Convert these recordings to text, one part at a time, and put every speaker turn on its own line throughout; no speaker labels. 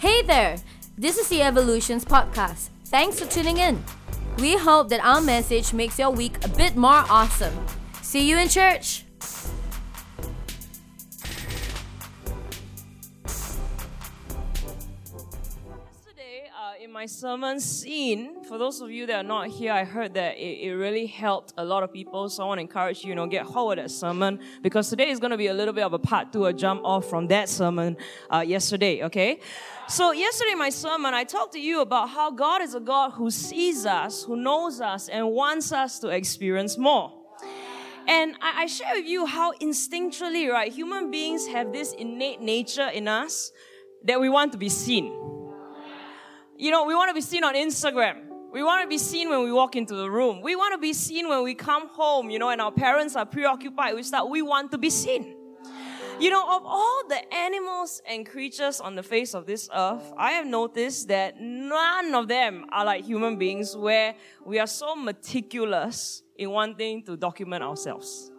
Hey there! This is the Evolutions Podcast. Thanks for tuning in. We hope that our message makes your week a bit more awesome. See you in church!
My sermon seen, for those of you that are not here, I heard that it, it really helped a lot of people. So I want to encourage you, you know, get hold of that sermon because today is going to be a little bit of a part two, a jump off from that sermon uh, yesterday, okay? So yesterday, my sermon, I talked to you about how God is a God who sees us, who knows us, and wants us to experience more. And I, I share with you how instinctually, right, human beings have this innate nature in us that we want to be seen. You know, we want to be seen on Instagram. We want to be seen when we walk into the room. We want to be seen when we come home, you know, and our parents are preoccupied with stuff. We want to be seen. You know, of all the animals and creatures on the face of this earth, I have noticed that none of them are like human beings where we are so meticulous in wanting to document ourselves.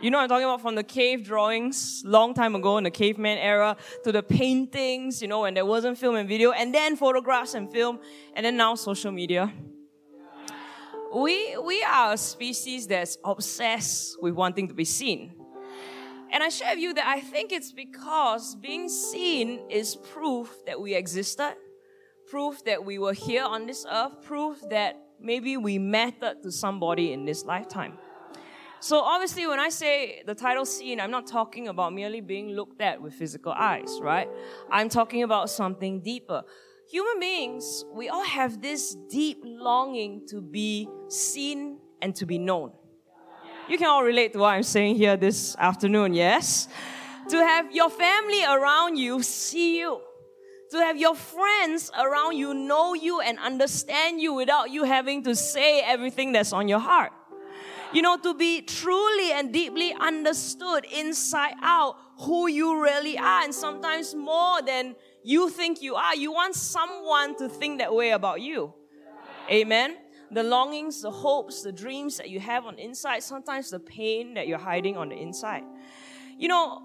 You know I'm talking about from the cave drawings long time ago in the caveman era to the paintings, you know, when there wasn't film and video, and then photographs and film, and then now social media. We, we are a species that's obsessed with wanting to be seen. And I share with you that I think it's because being seen is proof that we existed, proof that we were here on this earth, proof that maybe we mattered to somebody in this lifetime. So obviously, when I say the title seen, I'm not talking about merely being looked at with physical eyes, right? I'm talking about something deeper. Human beings, we all have this deep longing to be seen and to be known. You can all relate to what I'm saying here this afternoon, yes? To have your family around you see you. To have your friends around you know you and understand you without you having to say everything that's on your heart. You know, to be truly and deeply understood inside out who you really are, and sometimes more than you think you are. You want someone to think that way about you. Amen. The longings, the hopes, the dreams that you have on the inside, sometimes the pain that you're hiding on the inside. You know,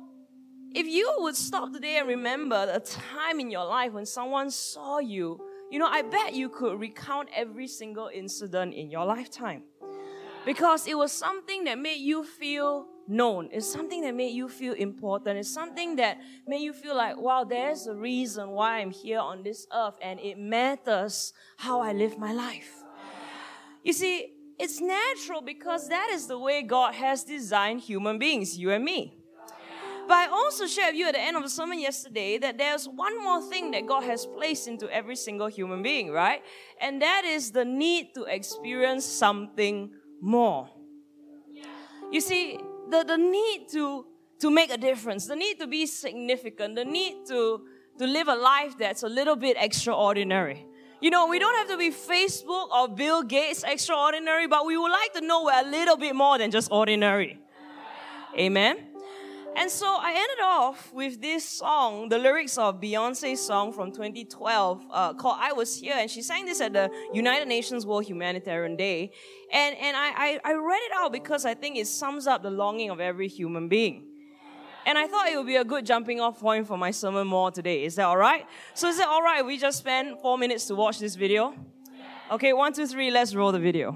if you would stop today and remember a time in your life when someone saw you, you know, I bet you could recount every single incident in your lifetime because it was something that made you feel known. It's something that made you feel important. It's something that made you feel like, wow, there's a reason why I'm here on this earth and it matters how I live my life. You see, it's natural because that is the way God has designed human beings, you and me. But I also shared with you at the end of the sermon yesterday that there's one more thing that God has placed into every single human being, right? And that is the need to experience something more. You see, the, the need to, to make a difference, the need to be significant, the need to, to live a life that's a little bit extraordinary. You know, we don't have to be Facebook or Bill Gates extraordinary, but we would like to know we're a little bit more than just ordinary. Amen. And so I ended off with this song, the lyrics of Beyonce's song from 2012 uh, called I Was Here. And she sang this at the United Nations World Humanitarian Day. And, and I, I, I read it out because I think it sums up the longing of every human being. And I thought it would be a good jumping off point for my sermon more today. Is that all right? So is it all right? We just spend four minutes to watch this video? Okay, one, two, three, let's roll the video.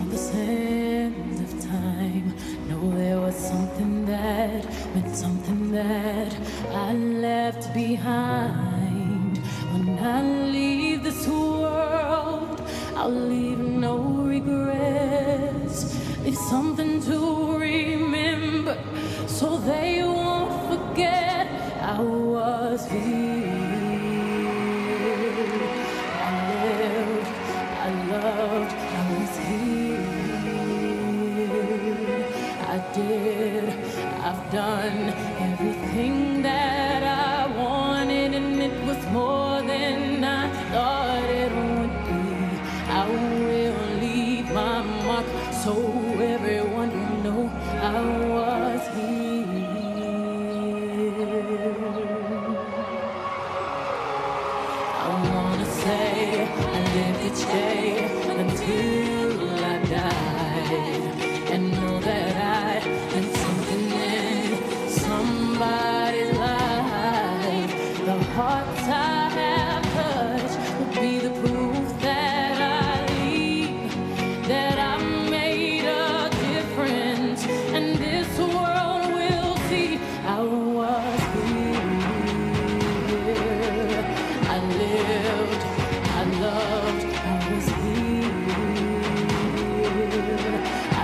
On the sand of time. Know there was something that meant something that I left behind. When I leave this world, I'll leave no regrets. Leave something to remember so they won't forget I was here.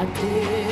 I did,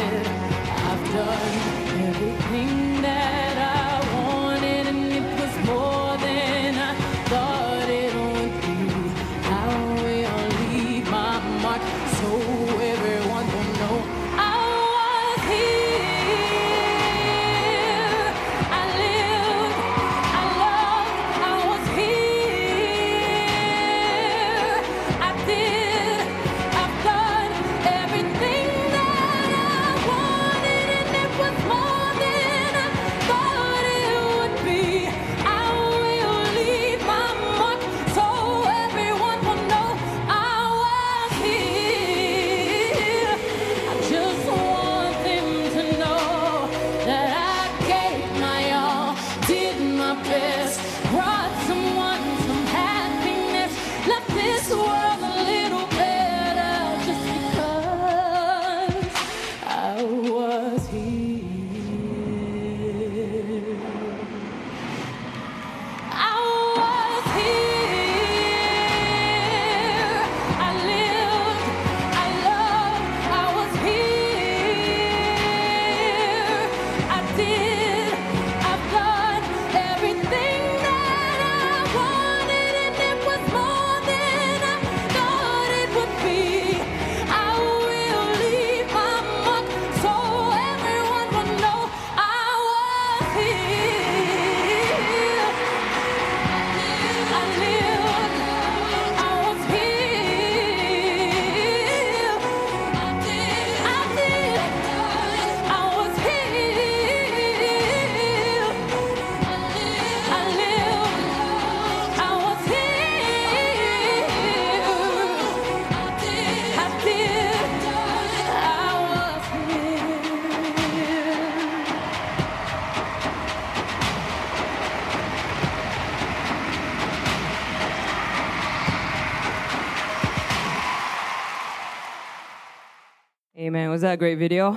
that a
great video?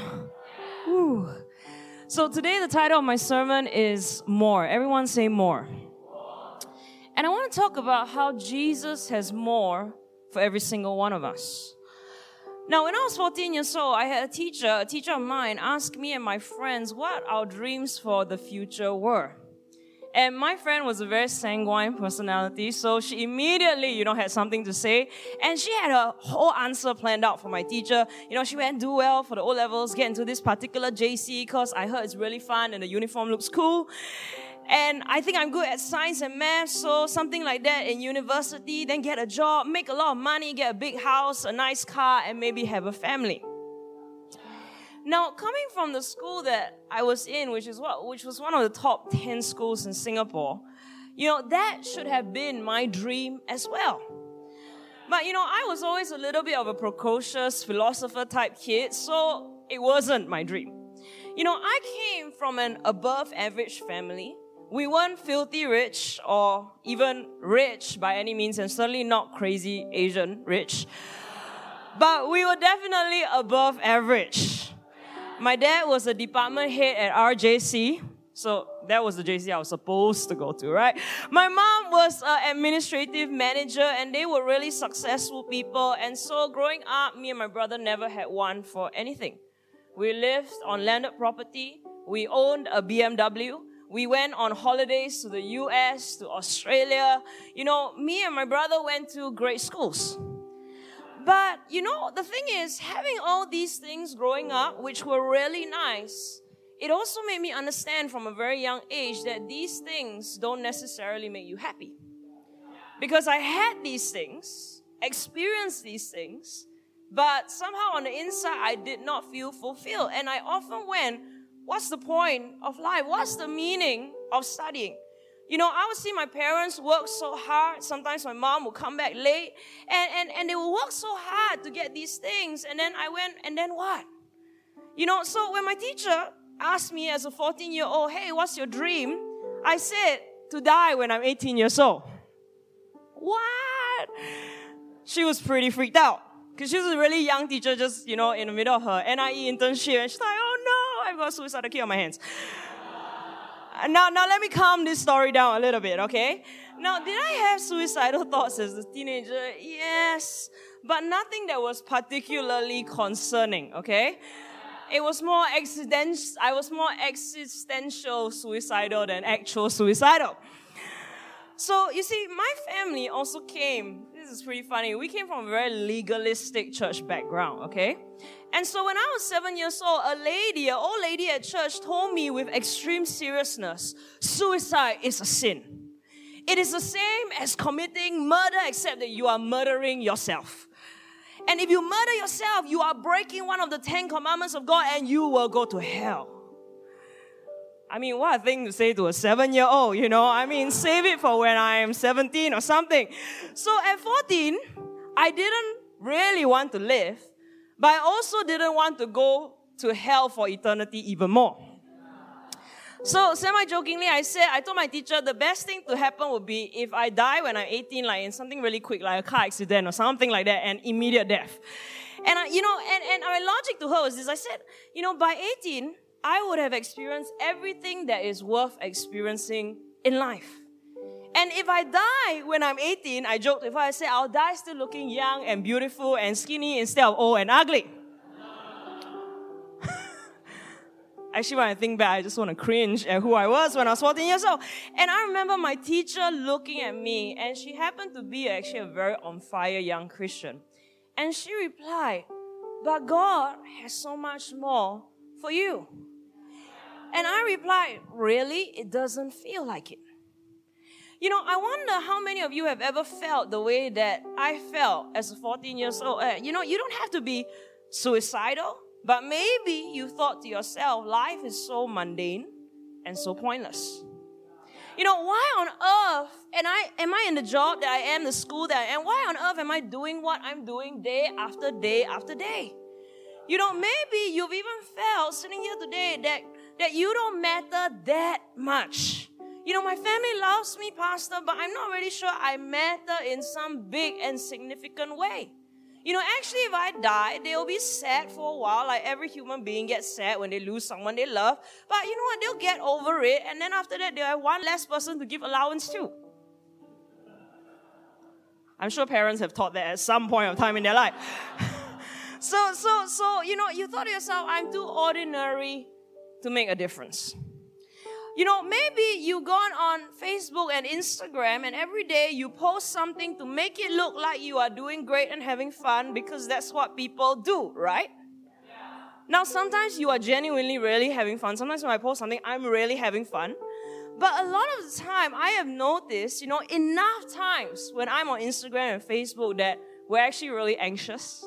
So today the title of my sermon is More. Everyone say more. And I want to talk about how Jesus has more for every single one of us. Now, when I was 14 years old, I had a teacher, a teacher of mine, ask me and my friends what our dreams for the future were. And my friend was a very sanguine personality, so she immediately, you know, had something to say. And she had a whole answer planned out for my teacher. You know, she went do well for the O levels, get into this particular JC because I heard it's really fun and the uniform looks cool. And I think I'm good at science and math, so something like that in university, then get a job, make a lot of money, get a big house, a nice car, and maybe have a family. Now, coming from the school that I was in, which is what, which was one of the top 10 schools in Singapore, you know, that should have been my dream as well. But, you know, I was always a little bit of a precocious philosopher type kid, so it wasn't my dream. You know, I came from an above average family. We weren't filthy rich or even rich by any means, and certainly not crazy Asian rich. But we were definitely above average. My dad was a department head at RJC. So that was the JC I was supposed to go to, right? My mom was an administrative manager and they were really successful people. And so growing up, me and my brother never had one for anything. We lived on landed property. We owned a BMW. We went on holidays to the US, to Australia. You know, me and my brother went to great schools. But, you know, the thing is, having all these things growing up, which were really nice, it also made me understand from a very young age that these things don't necessarily make you happy. Because I had these things, experienced these things, but somehow on the inside I did not feel fulfilled. And I often went, What's the point of life? What's the meaning of studying? You know, I would see my parents work so hard. Sometimes my mom would come back late and, and, and they would work so hard to get these things. And then I went, and then what? You know, so when my teacher asked me as a 14 year old, hey, what's your dream? I said, to die when I'm 18 years old. What? She was pretty freaked out because she was a really young teacher, just, you know, in the middle of her NIE internship. And she's like, oh no, I've got suicidal key on my hands. Now, now let me calm this story down a little bit, okay? Now, did I have suicidal thoughts as a teenager? Yes, but nothing that was particularly concerning, okay? It was more existential, I was more existential suicidal than actual suicidal. So, you see, my family also came, this is pretty funny, we came from a very legalistic church background, okay? And so when I was seven years old, a lady, an old lady at church told me with extreme seriousness, suicide is a sin. It is the same as committing murder, except that you are murdering yourself. And if you murder yourself, you are breaking one of the Ten Commandments of God and you will go to hell. I mean, what a thing to say to a seven year old, you know? I mean, save it for when I am 17 or something. So at 14, I didn't really want to live, but I also didn't want to go to hell for eternity even more. So semi-jokingly, I said, I told my teacher the best thing to happen would be if I die when I'm 18, like in something really quick, like a car accident or something like that, and immediate death. And I, you know, and, and my logic to her was this, I said, you know, by 18, I would have experienced everything that is worth experiencing in life. And if I die when I'm 18, I joked if I said I'll die still looking young and beautiful and skinny instead of old and ugly. Actually, when I think back, I just want to cringe at who I was when I was 14 years old. And I remember my teacher looking at me, and she happened to be actually a very on fire young Christian. And she replied, But God has so much more for you. And I replied, Really? It doesn't feel like it. You know, I wonder how many of you have ever felt the way that I felt as a 14 years old. Uh, you know, you don't have to be suicidal but maybe you thought to yourself, life is so mundane and so pointless. You know, why on earth and I am I in the job that I am, the school that I am? Why on earth am I doing what I'm doing day after day after day? You know, maybe you've even felt sitting here today that, that you don't matter that much. You know, my family loves me, Pastor, but I'm not really sure I matter in some big and significant way. You know, actually, if I die, they'll be sad for a while, like every human being gets sad when they lose someone they love. But you know what? They'll get over it, and then after that, they'll have one less person to give allowance to. I'm sure parents have taught that at some point of time in their life. so, so, so, you know, you thought to yourself, I'm too ordinary to make a difference. You know, maybe you gone on Facebook and Instagram and every day you post something to make it look like you are doing great and having fun because that's what people do, right? Yeah. Now, sometimes you are genuinely really having fun. Sometimes when I post something, I'm really having fun. But a lot of the time, I have noticed, you know, enough times when I'm on Instagram and Facebook that we're actually really anxious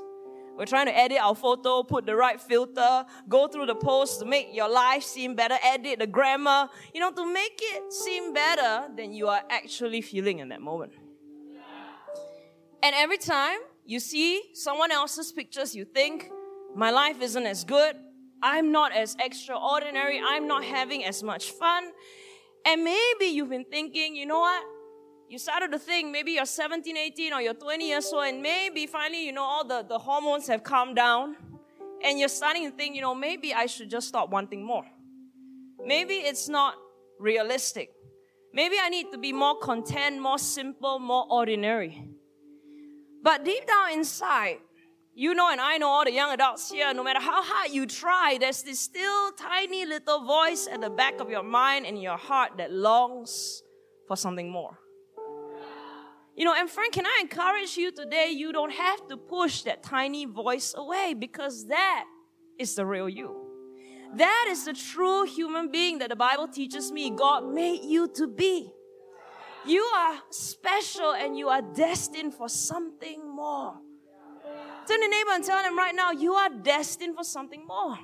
we're trying to edit our photo, put the right filter, go through the post to make your life seem better, edit the grammar, you know, to make it seem better than you are actually feeling in that moment. And every time you see someone else's pictures, you think, my life isn't as good, I'm not as extraordinary, I'm not having as much fun. And maybe you've been thinking, you know what? You started to think maybe you're 17, 18, or you're 20 years old, and maybe finally, you know, all the, the hormones have calmed down, and you're starting to think, you know, maybe I should just stop wanting more. Maybe it's not realistic. Maybe I need to be more content, more simple, more ordinary. But deep down inside, you know, and I know all the young adults here, no matter how hard you try, there's this still tiny little voice at the back of your mind and your heart that longs for something more. You know, and friend, can I encourage you today? You don't have to push that tiny voice away because that is the real you. That is the true human being that the Bible teaches me God made you to be. You are special and you are destined for something more. Turn to neighbor and tell them right now, you are destined for something more.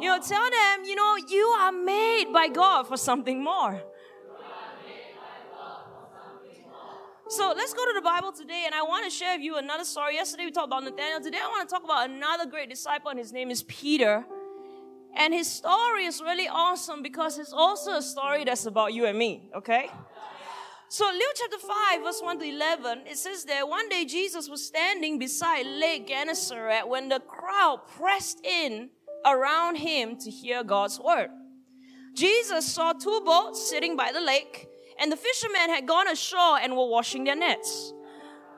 You know, tell them, you know, you are made by God for something more. So let's go to the Bible today, and I want to share with you another story. Yesterday we talked about Nathaniel. Today I want to talk about another great disciple, and his name is Peter. And his story is really awesome because it's also a story that's about you and me, okay? So Luke chapter 5, verse 1 to 11, it says there, one day Jesus was standing beside Lake Gennesaret when the crowd pressed in around him to hear God's word. Jesus saw two boats sitting by the lake, and the fishermen had gone ashore and were washing their nets.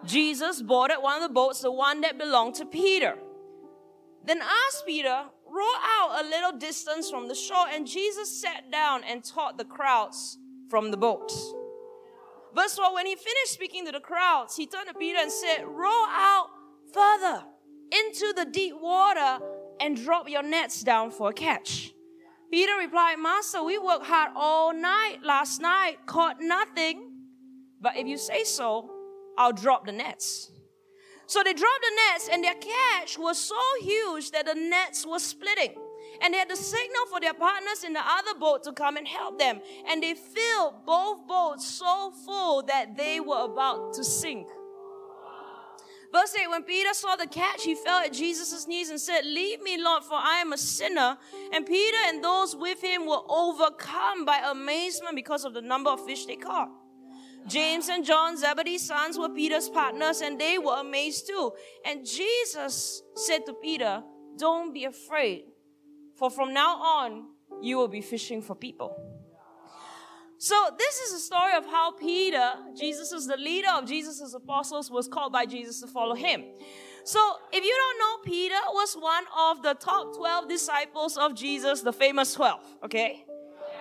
Jesus boarded one of the boats, the one that belonged to Peter. Then asked Peter, row out a little distance from the shore, and Jesus sat down and taught the crowds from the boats. Verse 4 When he finished speaking to the crowds, he turned to Peter and said, Row out further into the deep water and drop your nets down for a catch. Peter replied, Master, we worked hard all night last night, caught nothing. But if you say so, I'll drop the nets. So they dropped the nets, and their catch was so huge that the nets were splitting. And they had to signal for their partners in the other boat to come and help them. And they filled both boats so full that they were about to sink. Verse 8 When Peter saw the catch, he fell at Jesus' knees and said, Leave me, Lord, for I am a sinner. And Peter and those with him were overcome by amazement because of the number of fish they caught. James and John, Zebedee's sons, were Peter's partners, and they were amazed too. And Jesus said to Peter, Don't be afraid, for from now on, you will be fishing for people. So this is a story of how Peter, Jesus is the leader of Jesus' apostles, was called by Jesus to follow him. So if you don't know, Peter was one of the top 12 disciples of Jesus, the famous 12, okay?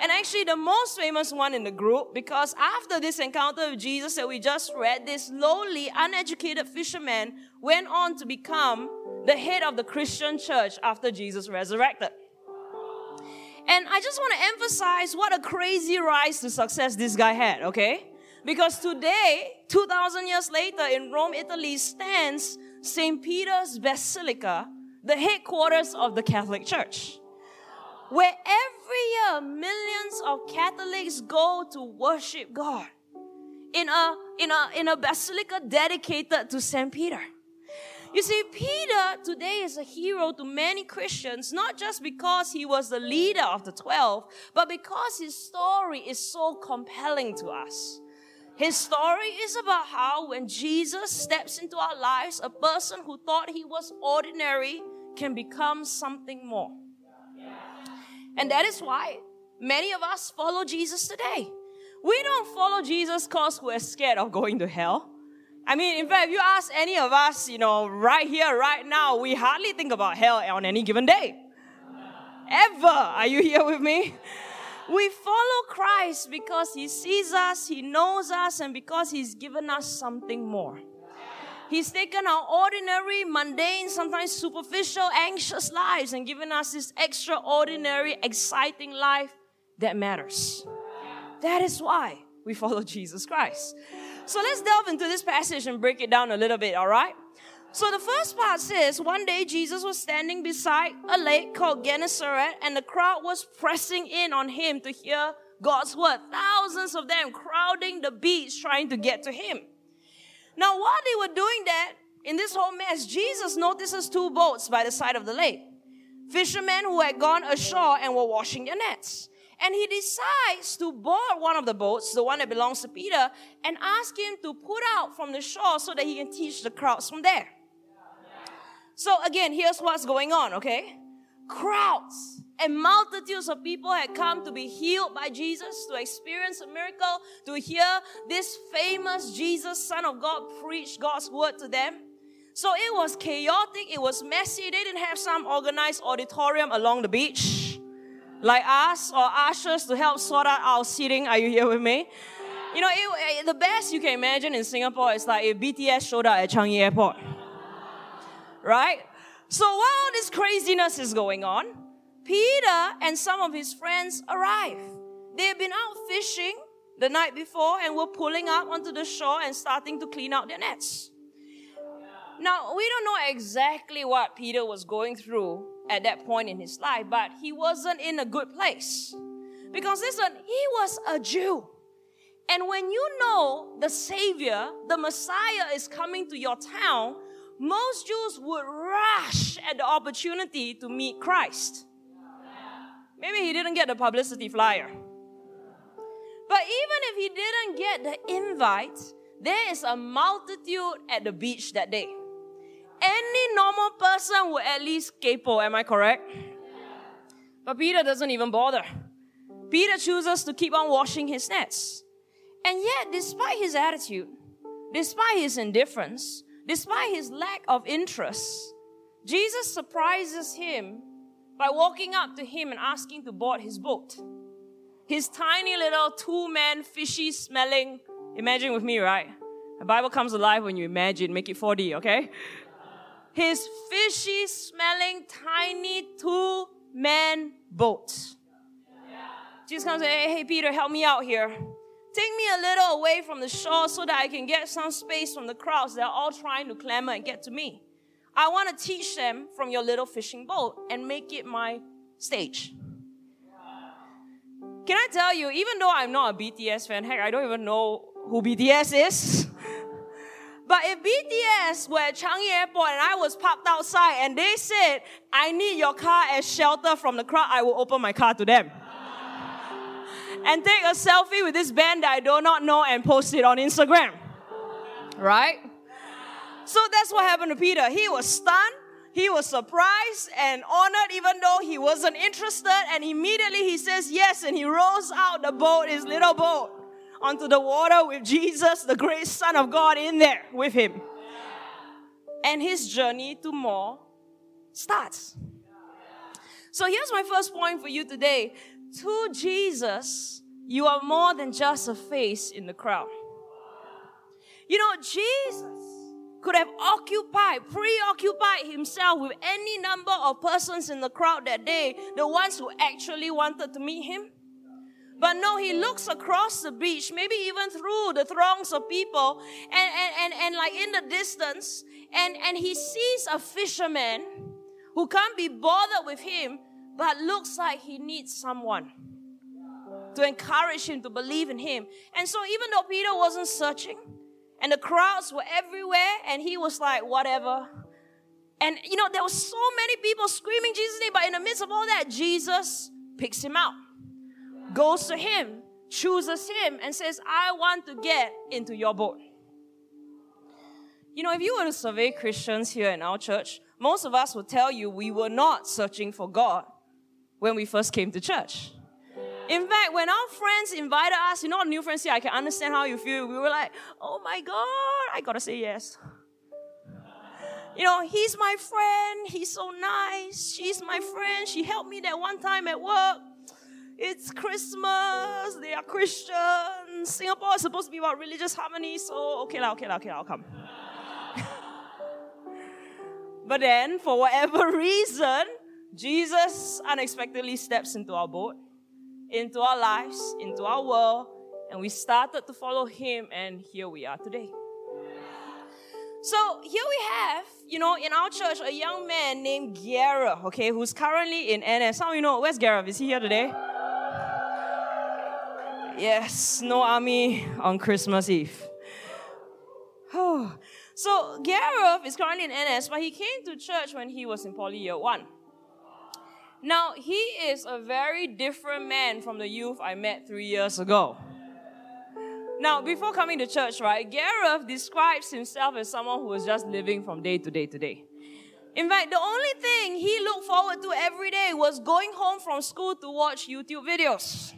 And actually the most famous one in the group because after this encounter with Jesus that we just read, this lowly, uneducated fisherman went on to become the head of the Christian church after Jesus resurrected. And I just want to emphasize what a crazy rise to success this guy had, okay? Because today, 2000 years later, in Rome, Italy, stands St. Peter's Basilica, the headquarters of the Catholic Church, where every year millions of Catholics go to worship God in a, in a, in a basilica dedicated to St. Peter. You see, Peter today is a hero to many Christians, not just because he was the leader of the 12, but because his story is so compelling to us. His story is about how when Jesus steps into our lives, a person who thought he was ordinary can become something more. And that is why many of us follow Jesus today. We don't follow Jesus because we're scared of going to hell. I mean, in fact, if you ask any of us, you know, right here, right now, we hardly think about hell on any given day. Ever. Are you here with me? We follow Christ because He sees us, He knows us, and because He's given us something more. He's taken our ordinary, mundane, sometimes superficial, anxious lives and given us this extraordinary, exciting life that matters. That is why we follow Jesus Christ. So let's delve into this passage and break it down a little bit, all right? So the first part says, one day Jesus was standing beside a lake called Gennesaret, and the crowd was pressing in on him to hear God's word. Thousands of them crowding the beach trying to get to him. Now, while they were doing that, in this whole mess, Jesus notices two boats by the side of the lake. Fishermen who had gone ashore and were washing their nets. And he decides to board one of the boats, the one that belongs to Peter, and ask him to put out from the shore so that he can teach the crowds from there. So again, here's what's going on, okay? Crowds and multitudes of people had come to be healed by Jesus, to experience a miracle, to hear this famous Jesus, Son of God, preach God's word to them. So it was chaotic, it was messy. They didn't have some organized auditorium along the beach like us or ushers to help sort out our seating. Are you here with me? You know, it, eh, the best you can imagine in Singapore is like if BTS showed up at Changi Airport. Right? So while this craziness is going on, Peter and some of his friends arrive. They've been out fishing the night before and were pulling up onto the shore and starting to clean out their nets. Now, we don't know exactly what Peter was going through at that point in his life, but he wasn't in a good place. Because listen, he was a Jew. And when you know the Savior, the Messiah is coming to your town, most Jews would rush at the opportunity to meet Christ. Maybe he didn't get the publicity flyer. But even if he didn't get the invite, there is a multitude at the beach that day. Any normal person would at least kaypoh, am I correct? But Peter doesn't even bother. Peter chooses to keep on washing his nets. And yet, despite his attitude, despite his indifference, despite his lack of interest, Jesus surprises him by walking up to him and asking to board his boat. His tiny little two man, fishy smelling, imagine with me, right? The Bible comes alive when you imagine, make it 4D, okay? His fishy smelling, tiny two man boat. Jesus comes and hey, hey, Peter, help me out here. Take me a little away from the shore so that I can get some space from the crowds that are all trying to clamor and get to me. I want to teach them from your little fishing boat and make it my stage. Can I tell you, even though I'm not a BTS fan, heck, I don't even know who BTS is. But if BTS were at Changi Airport and I was parked outside and they said, I need your car as shelter from the crowd, I will open my car to them. and take a selfie with this band that I do not know and post it on Instagram. Right? So that's what happened to Peter. He was stunned, he was surprised and honored, even though he wasn't interested. And immediately he says yes, and he rows out the boat, his little boat, onto the water with Jesus, the great Son of God, in there with him. And his journey to more starts. So here's my first point for you today. To Jesus, you are more than just a face in the crowd. You know, Jesus could have occupied, preoccupied himself with any number of persons in the crowd that day, the ones who actually wanted to meet him. But no, he looks across the beach, maybe even through the throngs of people, and, and, and, and like in the distance, and, and he sees a fisherman who can't be bothered with him, but looks like he needs someone to encourage him to believe in him. And so, even though Peter wasn't searching, and the crowds were everywhere, and he was like, whatever. And you know, there were so many people screaming Jesus' name, but in the midst of all that, Jesus picks him out, goes to him, chooses him, and says, I want to get into your boat. You know, if you were to survey Christians here in our church, most of us would tell you we were not searching for God when we first came to church. In fact, when our friends invited us, you know, new friends here, I can understand how you feel. We were like, oh my God, I gotta say yes. You know, he's my friend. He's so nice. She's my friend. She helped me that one time at work. It's Christmas. They are Christians. Singapore is supposed to be about religious harmony. So, okay, la, okay, la, okay, la, I'll come. but then, for whatever reason, Jesus unexpectedly steps into our boat into our lives, into our world, and we started to follow him, and here we are today. So here we have, you know, in our church, a young man named Gareth, okay, who's currently in NS. Of you know, where's Gareth? Is he here today? Yes, no army on Christmas Eve. Oh. So Gareth is currently in NS, but he came to church when he was in poly year one. Now, he is a very different man from the youth I met three years ago. Now, before coming to church, right, Gareth describes himself as someone who was just living from day to day to day. In fact, the only thing he looked forward to every day was going home from school to watch YouTube videos.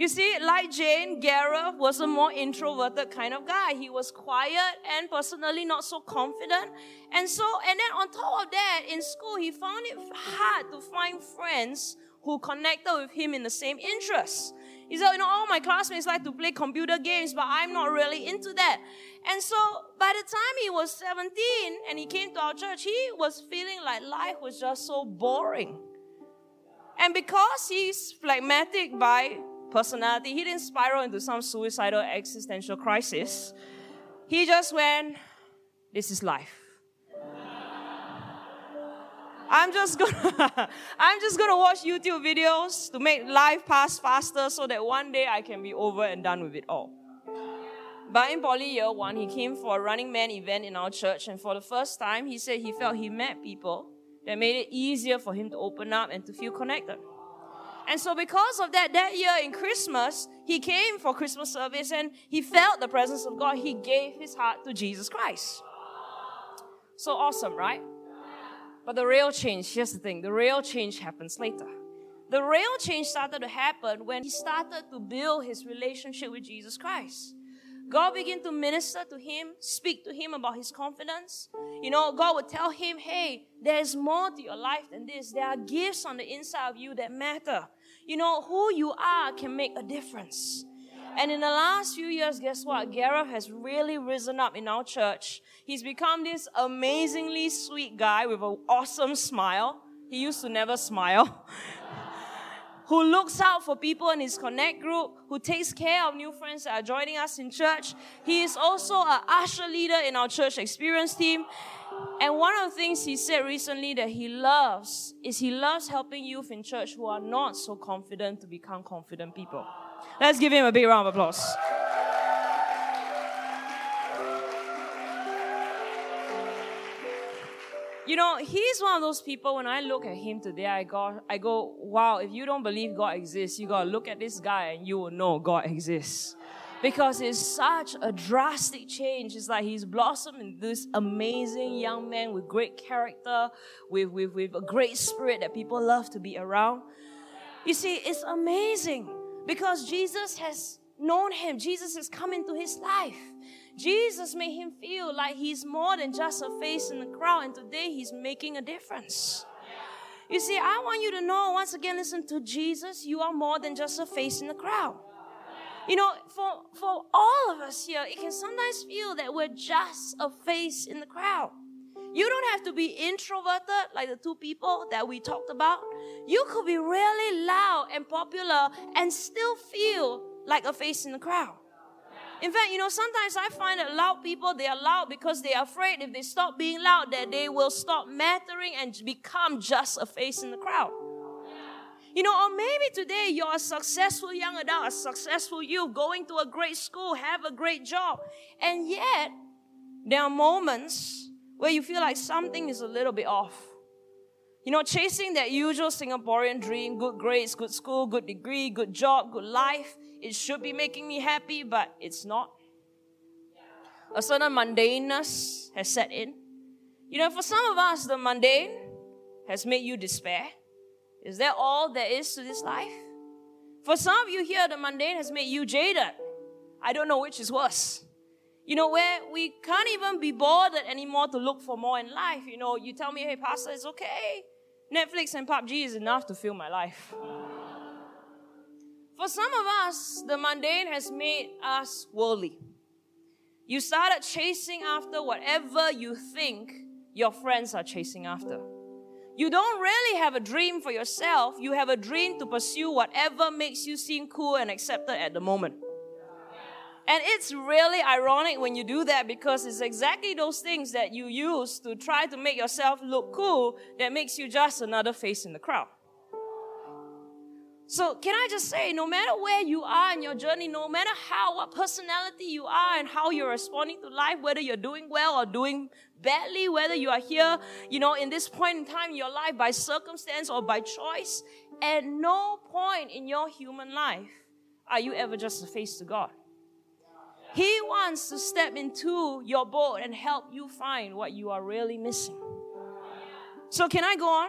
You see, like Jane, Gareth was a more introverted kind of guy. He was quiet and personally not so confident. And so, and then on top of that, in school, he found it hard to find friends who connected with him in the same interests. He said, you know, all my classmates like to play computer games, but I'm not really into that. And so by the time he was 17 and he came to our church, he was feeling like life was just so boring. And because he's phlegmatic by personality. He didn't spiral into some suicidal existential crisis. He just went, This is life. I'm just gonna I'm just gonna watch YouTube videos to make life pass faster so that one day I can be over and done with it all. But in poly year one, he came for a running man event in our church, and for the first time, he said he felt he met people that made it easier for him to open up and to feel connected. And so, because of that, that year in Christmas, he came for Christmas service and he felt the presence of God. He gave his heart to Jesus Christ. So awesome, right? But the real change, here's the thing the real change happens later. The real change started to happen when he started to build his relationship with Jesus Christ. God began to minister to him, speak to him about his confidence. You know, God would tell him, hey, there's more to your life than this. There are gifts on the inside of you that matter. You know, who you are can make a difference. And in the last few years, guess what? Gareth has really risen up in our church. He's become this amazingly sweet guy with an awesome smile. He used to never smile. who looks out for people in his connect group, who takes care of new friends that are joining us in church. He is also an usher leader in our church experience team. And one of the things he said recently that he loves is he loves helping youth in church who are not so confident to become confident people. Let's give him a big round of applause. You know, he's one of those people when I look at him today, I go, I go, wow, if you don't believe God exists, you gotta look at this guy and you will know God exists. Because it's such a drastic change. It's like he's blossomed into this amazing young man with great character, with, with, with a great spirit that people love to be around. You see, it's amazing because Jesus has known him. Jesus has come into his life. Jesus made him feel like he's more than just a face in the crowd, and today he's making a difference. You see, I want you to know once again, listen to Jesus, you are more than just a face in the crowd. You know, for, for all of us here, it can sometimes feel that we're just a face in the crowd. You don't have to be introverted like the two people that we talked about. You could be really loud and popular and still feel like a face in the crowd. In fact, you know, sometimes I find that loud people, they are loud because they are afraid if they stop being loud that they will stop mattering and become just a face in the crowd. You know, or maybe today you're a successful young adult, a successful youth, going to a great school, have a great job. And yet, there are moments where you feel like something is a little bit off. You know, chasing that usual Singaporean dream, good grades, good school, good degree, good job, good life, it should be making me happy, but it's not. A certain mundaneness has set in. You know, for some of us, the mundane has made you despair. Is that all there is to this life? For some of you here, the mundane has made you jaded. I don't know which is worse. You know, where we can't even be bothered anymore to look for more in life. You know, you tell me, hey, Pastor, it's okay. Netflix and PUBG is enough to fill my life. For some of us, the mundane has made us worldly. You started chasing after whatever you think your friends are chasing after. You don't really have a dream for yourself, you have a dream to pursue whatever makes you seem cool and accepted at the moment. And it's really ironic when you do that because it's exactly those things that you use to try to make yourself look cool that makes you just another face in the crowd. So, can I just say, no matter where you are in your journey, no matter how, what personality you are and how you're responding to life, whether you're doing well or doing badly, whether you are here, you know, in this point in time in your life by circumstance or by choice, at no point in your human life are you ever just a face to God. He wants to step into your boat and help you find what you are really missing. So, can I go on?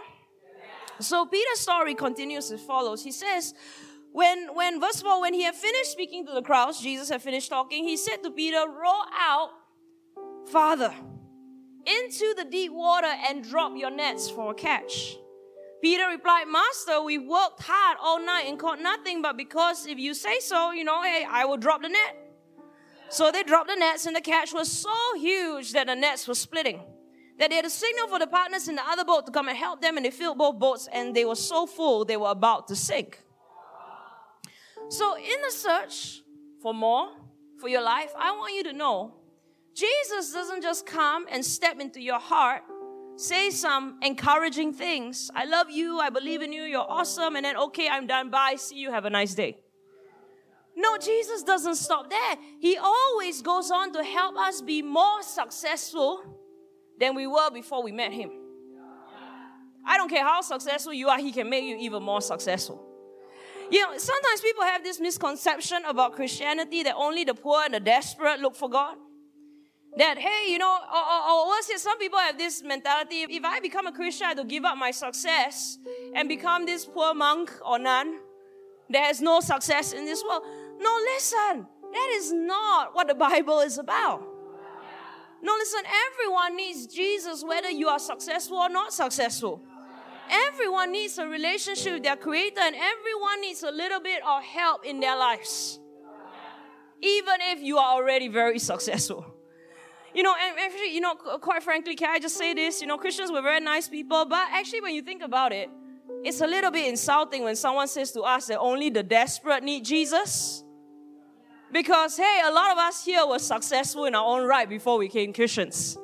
So Peter's story continues as follows. He says, when, when, of all, when he had finished speaking to the crowds, Jesus had finished talking, he said to Peter, row out, farther, into the deep water and drop your nets for a catch. Peter replied, Master, we worked hard all night and caught nothing, but because if you say so, you know, hey, I will drop the net. So they dropped the nets, and the catch was so huge that the nets were splitting that they had a signal for the partners in the other boat to come and help them, and they filled both boats, and they were so full they were about to sink. So, in the search for more for your life, I want you to know Jesus doesn't just come and step into your heart say some encouraging things. I love you, I believe in you, you're awesome, and then, okay, I'm done, bye, see you, have a nice day. No, Jesus doesn't stop there. He always goes on to help us be more successful than we were before we met Him. I don't care how successful you are, He can make you even more successful. You know, sometimes people have this misconception about Christianity that only the poor and the desperate look for God. That, hey, you know, or, or, or worse yet, some people have this mentality if I become a Christian, I have to give up my success and become this poor monk or nun that has no success in this world. No, listen, that is not what the Bible is about. No, listen, everyone needs Jesus whether you are successful or not successful. Everyone needs a relationship with their Creator, and everyone needs a little bit of help in their lives. Even if you are already very successful. You know, and actually, you know, quite frankly, can I just say this? You know, Christians were very nice people, but actually, when you think about it, it's a little bit insulting when someone says to us that only the desperate need Jesus. Because, hey, a lot of us here were successful in our own right before we became Christians.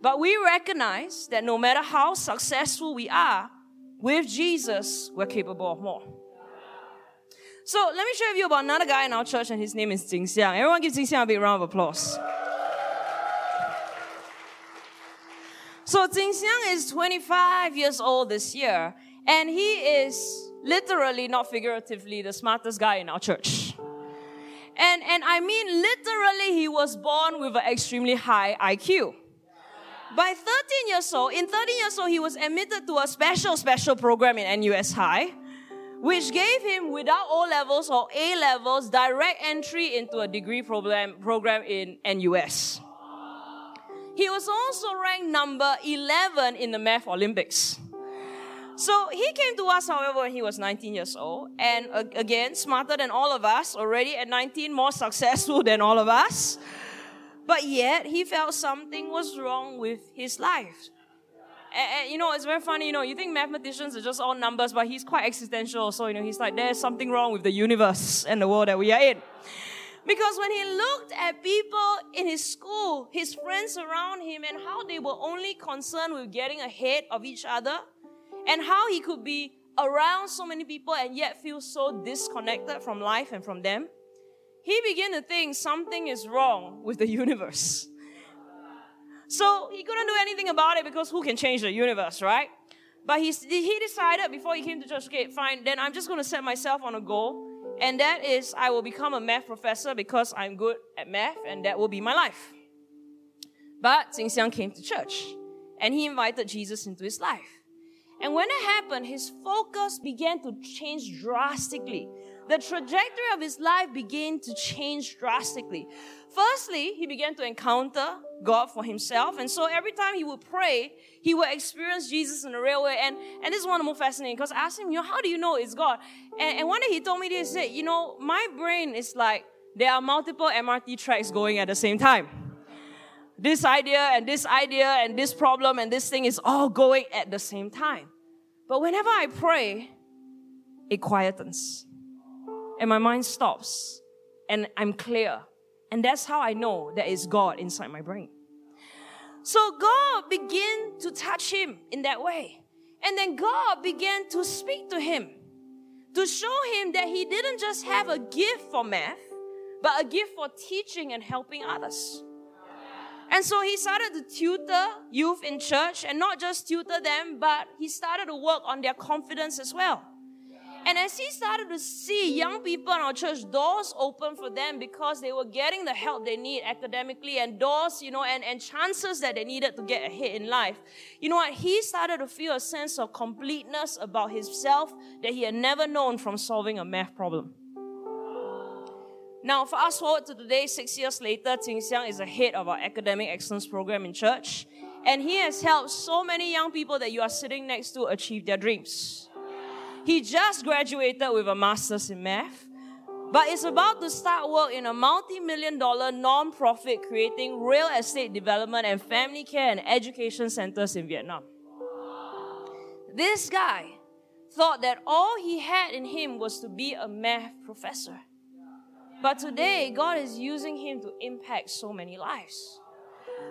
But we recognize that no matter how successful we are, with Jesus, we're capable of more. So let me share with you about another guy in our church, and his name is Jing Xiang. Everyone give Jing Xiang a big round of applause. So Jing Xiang is 25 years old this year, and he is literally, not figuratively, the smartest guy in our church. And, and I mean, literally, he was born with an extremely high IQ. By 13 years old, in 13 years old, he was admitted to a special, special program in NUS High, which gave him, without O levels or A levels, direct entry into a degree program, program in NUS. He was also ranked number 11 in the Math Olympics. So he came to us, however, when he was 19 years old, and again, smarter than all of us, already at 19, more successful than all of us. But yet, he felt something was wrong with his life. And, and, you know, it's very funny, you know, you think mathematicians are just all numbers, but he's quite existential. So, you know, he's like, there's something wrong with the universe and the world that we are in. Because when he looked at people in his school, his friends around him, and how they were only concerned with getting ahead of each other, and how he could be around so many people and yet feel so disconnected from life and from them, he began to think something is wrong with the universe. So he couldn't do anything about it because who can change the universe, right? But he, he decided before he came to church, okay, fine, then I'm just going to set myself on a goal. And that is, I will become a math professor because I'm good at math and that will be my life. But Jing Xiang came to church and he invited Jesus into his life. And when it happened, his focus began to change drastically. The trajectory of his life began to change drastically. Firstly, he began to encounter God for himself. And so every time he would pray, he would experience Jesus in a real way. And, and this is one of the most fascinating because I asked him, you know, how do you know it's God? And, and one day he told me this, he said, you know, my brain is like there are multiple MRT tracks going at the same time this idea and this idea and this problem and this thing is all going at the same time. But whenever I pray, it quietens and my mind stops and I'm clear. And that's how I know that it's God inside my brain. So God began to touch him in that way. And then God began to speak to him to show him that he didn't just have a gift for math, but a gift for teaching and helping others. And so he started to tutor youth in church and not just tutor them, but he started to work on their confidence as well. And as he started to see young people in our church, doors open for them because they were getting the help they need academically and doors, you know, and, and chances that they needed to get ahead in life. You know what? He started to feel a sense of completeness about himself that he had never known from solving a math problem. Now, fast forward to today, six years later, Jing Xiang is the head of our academic excellence program in church. And he has helped so many young people that you are sitting next to achieve their dreams. He just graduated with a master's in math, but is about to start work in a multi million dollar non profit creating real estate development and family care and education centers in Vietnam. This guy thought that all he had in him was to be a math professor. But today, God is using him to impact so many lives.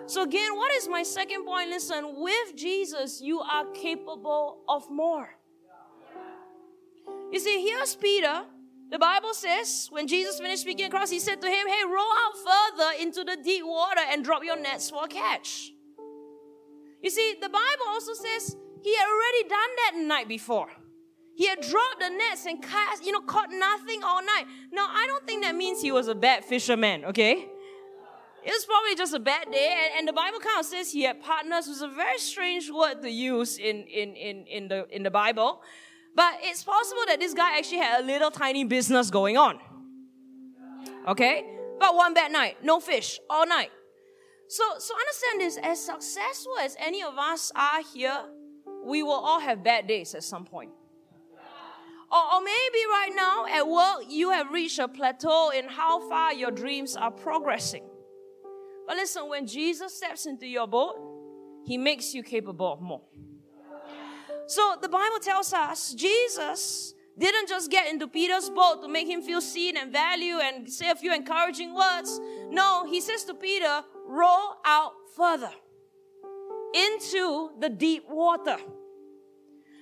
So, again, what is my second point? Listen, with Jesus, you are capable of more. You see, here's Peter. The Bible says when Jesus finished speaking across, he said to him, Hey, row out further into the deep water and drop your nets for a catch. You see, the Bible also says he had already done that night before. He had dropped the nets and cast, you know, caught nothing all night. Now, I don't think that means he was a bad fisherman, okay? It was probably just a bad day. And, and the Bible kind of says he had partners, which is a very strange word to use in, in, in, in, the, in the Bible. But it's possible that this guy actually had a little tiny business going on. Okay? But one bad night, no fish all night. So, so understand this as successful as any of us are here, we will all have bad days at some point. Or, or maybe right now at work, you have reached a plateau in how far your dreams are progressing. But listen, when Jesus steps into your boat, he makes you capable of more. So the Bible tells us Jesus didn't just get into Peter's boat to make him feel seen and valued and say a few encouraging words. No, he says to Peter, row out further into the deep water.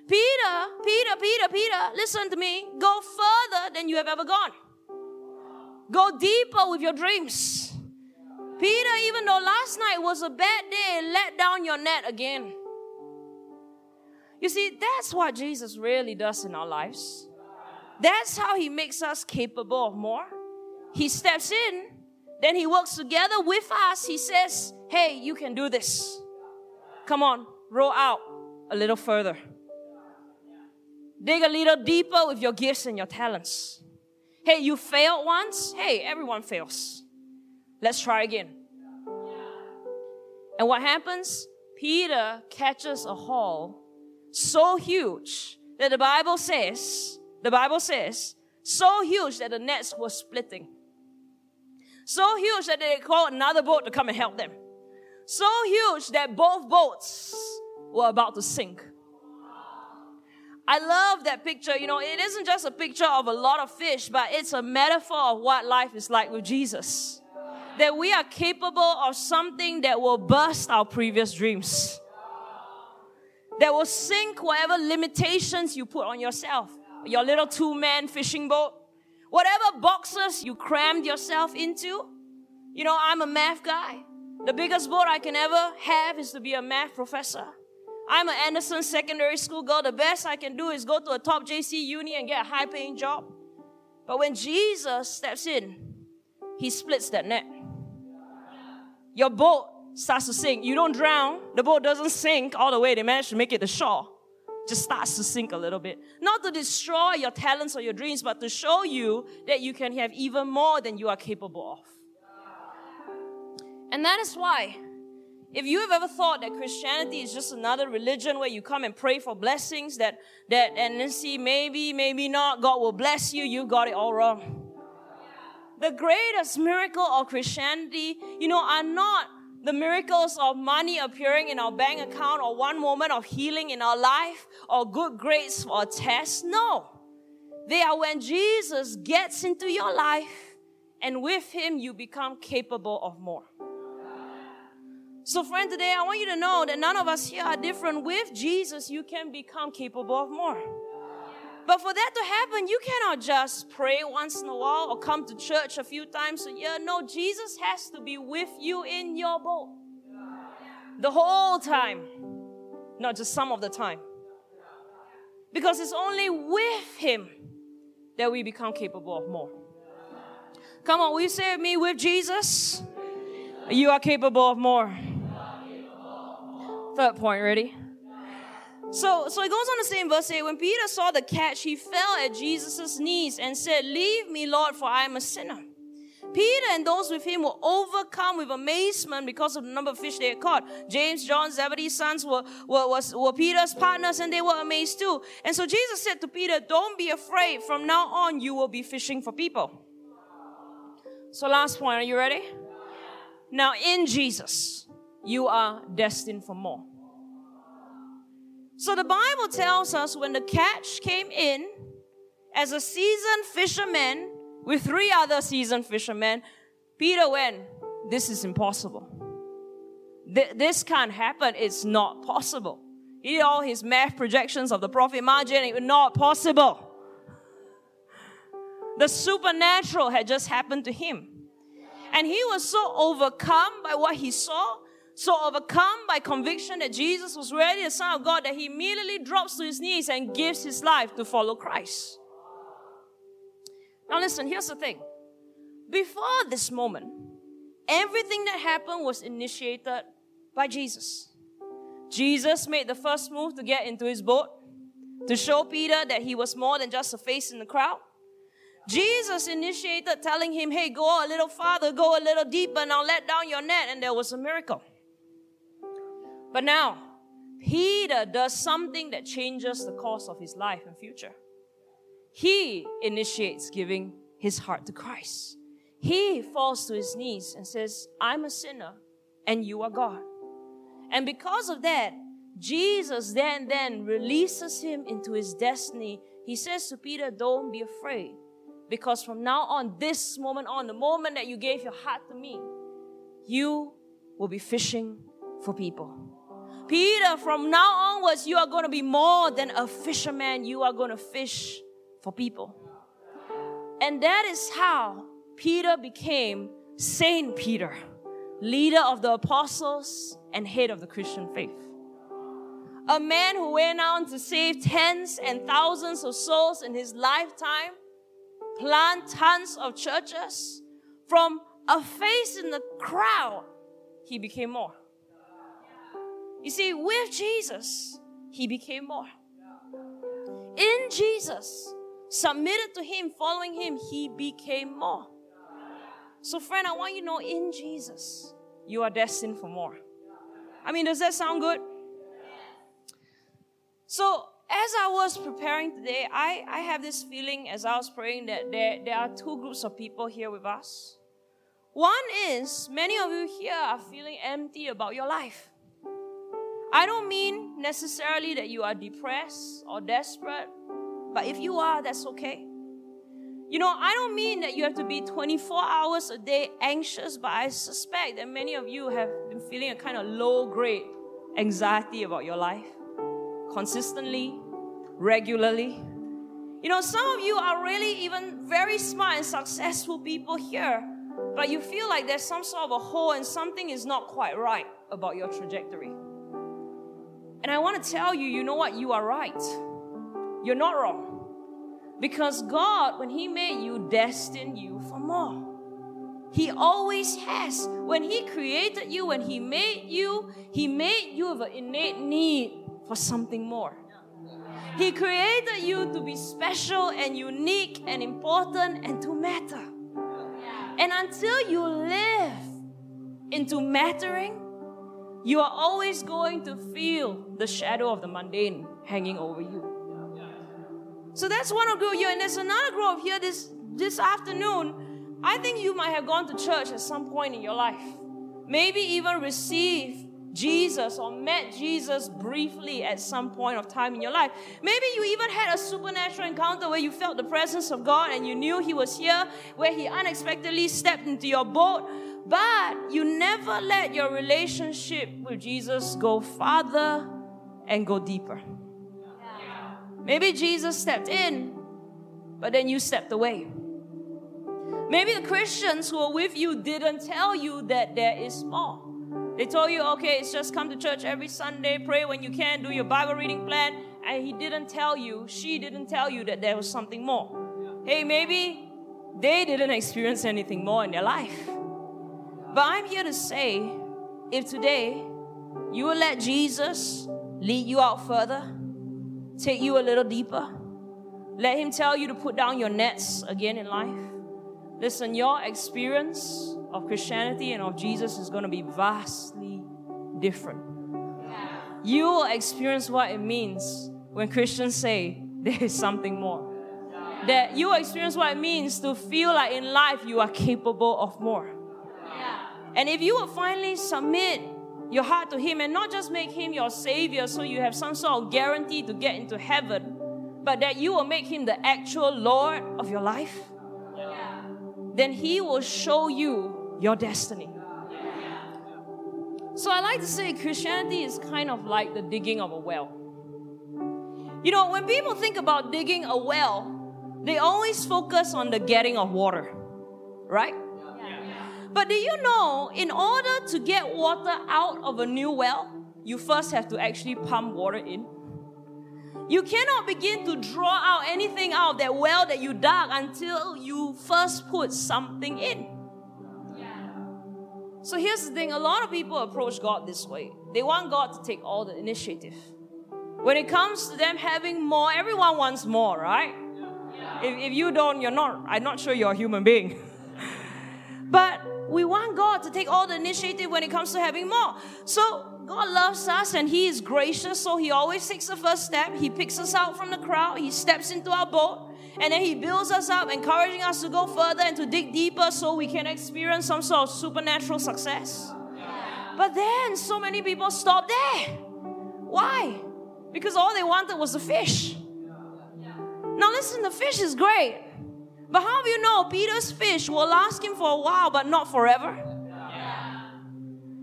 Peter, Peter, Peter, Peter, listen to me. Go further than you have ever gone. Go deeper with your dreams. Peter, even though last night was a bad day, let down your net again. You see, that's what Jesus really does in our lives. That's how he makes us capable of more. He steps in, then he works together with us. He says, Hey, you can do this. Come on, roll out a little further. Dig a little deeper with your gifts and your talents. Hey, you failed once? Hey, everyone fails. Let's try again. And what happens? Peter catches a haul so huge that the Bible says, the Bible says, so huge that the nets were splitting. So huge that they called another boat to come and help them. So huge that both boats were about to sink. I love that picture. You know, it isn't just a picture of a lot of fish, but it's a metaphor of what life is like with Jesus. That we are capable of something that will burst our previous dreams that will sink whatever limitations you put on yourself. Your little two man fishing boat, whatever boxes you crammed yourself into. You know, I'm a math guy. The biggest boat I can ever have is to be a math professor. I'm an Anderson secondary school girl. The best I can do is go to a top JC uni and get a high paying job. But when Jesus steps in, he splits that net. Your boat starts to sink. You don't drown. The boat doesn't sink all the way. They manage to make it to shore. Just starts to sink a little bit. Not to destroy your talents or your dreams, but to show you that you can have even more than you are capable of. And that is why, if you have ever thought that Christianity is just another religion where you come and pray for blessings, that, that, and then see, maybe, maybe not, God will bless you, you got it all wrong. The greatest miracle of Christianity, you know, are not the miracles of money appearing in our bank account or one moment of healing in our life or good grades for tests. No. They are when Jesus gets into your life and with him you become capable of more. So, friend, today I want you to know that none of us here are different. With Jesus, you can become capable of more. But for that to happen, you cannot just pray once in a while or come to church a few times a year. No, Jesus has to be with you in your boat the whole time, not just some of the time. Because it's only with Him that we become capable of more. Come on, will you say with me, with Jesus, you are capable of more. Third point, ready? So, so it goes on to say in verse 8 when Peter saw the catch, he fell at Jesus' knees and said, Leave me, Lord, for I am a sinner. Peter and those with him were overcome with amazement because of the number of fish they had caught. James, John, Zebedee's sons were, were, was, were Peter's partners and they were amazed too. And so Jesus said to Peter, Don't be afraid. From now on, you will be fishing for people. So, last point, are you ready? Now, in Jesus, you are destined for more. So the Bible tells us when the catch came in, as a seasoned fisherman with three other seasoned fishermen, Peter went, This is impossible. th- this can't happen. It's not possible. He did all his math projections of the profit margin. It was not possible. The supernatural had just happened to him. And he was so overcome by what he saw, so overcome by conviction that Jesus was really the Son of God, that he immediately drops to his knees and gives his life to follow Christ. Now, listen, here's the thing. Before this moment, everything that happened was initiated by Jesus. Jesus made the first move to get into his boat to show Peter that he was more than just a face in the crowd. Jesus initiated telling him, Hey, go a little farther, go a little deeper, now let down your net, and there was a miracle. But now, Peter does something that changes the course of his life and future. He initiates giving his heart to Christ. He falls to his knees and says, I'm a sinner and you are God. And because of that, Jesus then then releases him into his destiny. He says to Peter, Don't be afraid. Because from now on, this moment on, the moment that you gave your heart to me, you will be fishing for people. Peter, from now onwards, you are going to be more than a fisherman. You are going to fish for people. And that is how Peter became Saint Peter, leader of the apostles and head of the Christian faith. A man who went on to save tens and thousands of souls in his lifetime, plant tons of churches. From a face in the crowd, he became more. You see, with Jesus, he became more. In Jesus, submitted to him, following him, he became more. So, friend, I want you to know in Jesus, you are destined for more. I mean, does that sound good? So, as I was preparing today, I, I have this feeling as I was praying that there, there are two groups of people here with us. One is many of you here are feeling empty about your life. I don't mean necessarily that you are depressed or desperate, but if you are, that's okay. You know, I don't mean that you have to be 24 hours a day anxious, but I suspect that many of you have been feeling a kind of low grade anxiety about your life consistently, regularly. You know, some of you are really even very smart and successful people here, but you feel like there's some sort of a hole and something is not quite right about your trajectory. And I want to tell you, you know what? You are right. You're not wrong. Because God, when He made you, destined you for more. He always has. When He created you, when He made you, He made you with an innate need for something more. He created you to be special and unique and important and to matter. And until you live into mattering, you are always going to feel the shadow of the mundane hanging over you. So that's one group here, and there's another group here this this afternoon. I think you might have gone to church at some point in your life. Maybe even received Jesus or met Jesus briefly at some point of time in your life. Maybe you even had a supernatural encounter where you felt the presence of God and you knew He was here, where He unexpectedly stepped into your boat, but you never let your relationship with Jesus go farther and go deeper. Maybe Jesus stepped in, but then you stepped away. Maybe the Christians who are with you didn't tell you that there is more. They told you, okay, it's just come to church every Sunday, pray when you can, do your Bible reading plan. And he didn't tell you, she didn't tell you that there was something more. Hey, maybe they didn't experience anything more in their life. But I'm here to say if today you will let Jesus lead you out further, take you a little deeper. Let Him tell you to put down your nets again in life. Listen, your experience of Christianity and of Jesus is going to be vastly different. You will experience what it means when Christians say there is something more. That you will experience what it means to feel like in life you are capable of more. And if you will finally submit your heart to Him and not just make Him your Savior so you have some sort of guarantee to get into heaven, but that you will make Him the actual Lord of your life, then He will show you your destiny. So I like to say Christianity is kind of like the digging of a well. You know, when people think about digging a well, they always focus on the getting of water, right? But do you know, in order to get water out of a new well, you first have to actually pump water in? You cannot begin to draw out anything out of that well that you dug until you first put something in. So here's the thing a lot of people approach God this way. They want God to take all the initiative. When it comes to them having more, everyone wants more, right? If, if you don't, you're not, I'm not sure you're a human being. but we want God to take all the initiative when it comes to having more. So God loves us and He is gracious, so He always takes the first step. He picks us out from the crowd, He steps into our boat, and then He builds us up, encouraging us to go further and to dig deeper so we can experience some sort of supernatural success. But then so many people stop there. Why? Because all they wanted was the fish. Now, listen, the fish is great. But how do you know Peter's fish will last him for a while but not forever?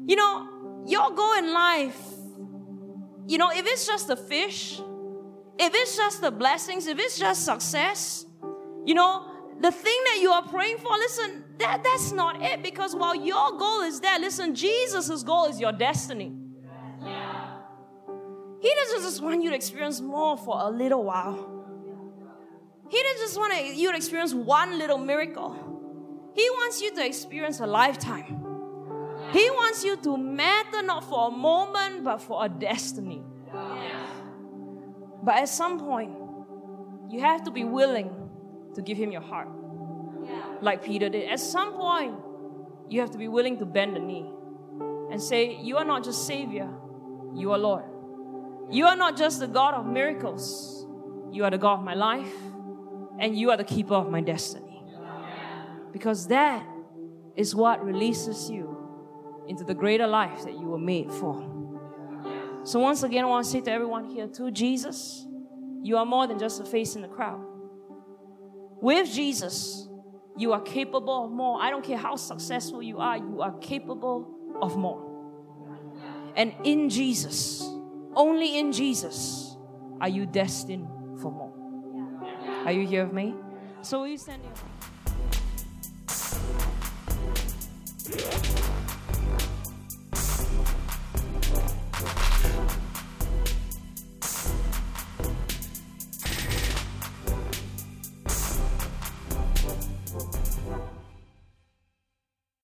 You know, your goal in life, you know, if it's just the fish, if it's just the blessings, if it's just success, you know, the thing that you are praying for, listen, that, that's not it. Because while your goal is there, listen, Jesus' goal is your destiny. He doesn't just want you to experience more for a little while. He doesn't just want you to experience one little miracle. He wants you to experience a lifetime. He wants you to matter not for a moment, but for a destiny. But at some point, you have to be willing to give Him your heart, like Peter did. At some point, you have to be willing to bend the knee and say, You are not just Savior, you are Lord. You are not just the God of miracles, you are the God of my life, and you are the keeper of my destiny. Because that is what releases you into the greater life that you were made for. So, once again, I want to say to everyone here, too, Jesus, you are more than just a face in the crowd. With Jesus, you are capable of more. I don't care how successful you are, you are capable of more. And in Jesus, only in Jesus, are you destined for more. Are you here with me? So, will you stand here?